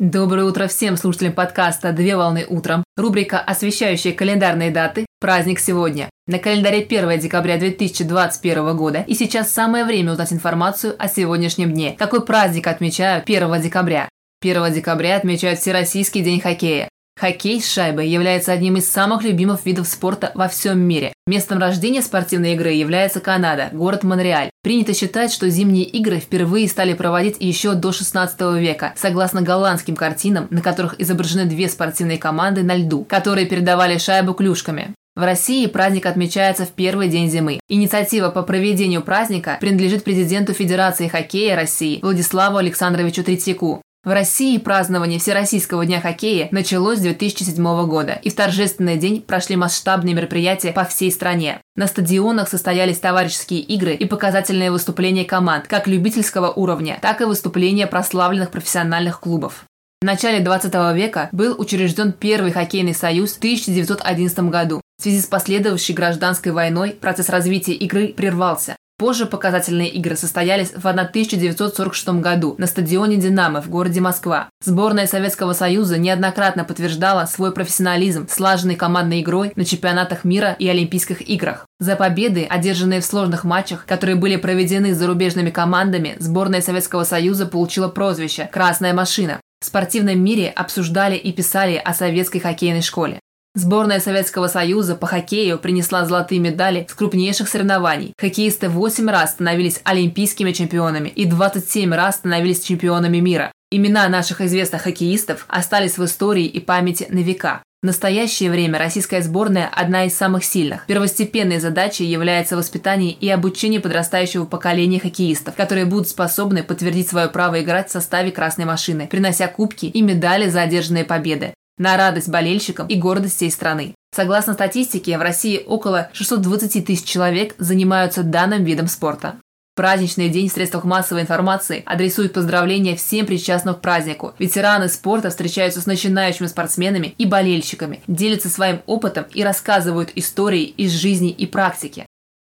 Доброе утро всем слушателям подкаста «Две волны утром». Рубрика, освещающая календарные даты. Праздник сегодня. На календаре 1 декабря 2021 года. И сейчас самое время узнать информацию о сегодняшнем дне. Какой праздник отмечают 1 декабря? 1 декабря отмечают Всероссийский день хоккея. Хоккей с шайбой является одним из самых любимых видов спорта во всем мире. Местом рождения спортивной игры является Канада, город Монреаль. Принято считать, что зимние игры впервые стали проводить еще до 16 века, согласно голландским картинам, на которых изображены две спортивные команды на льду, которые передавали шайбу клюшками. В России праздник отмечается в первый день зимы. Инициатива по проведению праздника принадлежит президенту Федерации хоккея России Владиславу Александровичу Третьяку. В России празднование Всероссийского дня хоккея началось с 2007 года, и в торжественный день прошли масштабные мероприятия по всей стране. На стадионах состоялись товарищеские игры и показательные выступления команд, как любительского уровня, так и выступления прославленных профессиональных клубов. В начале 20 века был учрежден Первый хоккейный союз в 1911 году. В связи с последовавшей гражданской войной процесс развития игры прервался. Позже показательные игры состоялись в 1946 году на стадионе «Динамо» в городе Москва. Сборная Советского Союза неоднократно подтверждала свой профессионализм, слаженный командной игрой на чемпионатах мира и Олимпийских играх. За победы, одержанные в сложных матчах, которые были проведены с зарубежными командами, сборная Советского Союза получила прозвище «Красная машина». В спортивном мире обсуждали и писали о советской хоккейной школе. Сборная Советского Союза по хоккею принесла золотые медали с крупнейших соревнований. Хоккеисты 8 раз становились олимпийскими чемпионами и 27 раз становились чемпионами мира. Имена наших известных хоккеистов остались в истории и памяти на века. В настоящее время российская сборная – одна из самых сильных. Первостепенной задачей является воспитание и обучение подрастающего поколения хоккеистов, которые будут способны подтвердить свое право играть в составе красной машины, принося кубки и медали за одержанные победы на радость болельщикам и гордость всей страны. Согласно статистике, в России около 620 тысяч человек занимаются данным видом спорта. Праздничный день в средствах массовой информации адресует поздравления всем причастным к празднику. Ветераны спорта встречаются с начинающими спортсменами и болельщиками, делятся своим опытом и рассказывают истории из жизни и практики.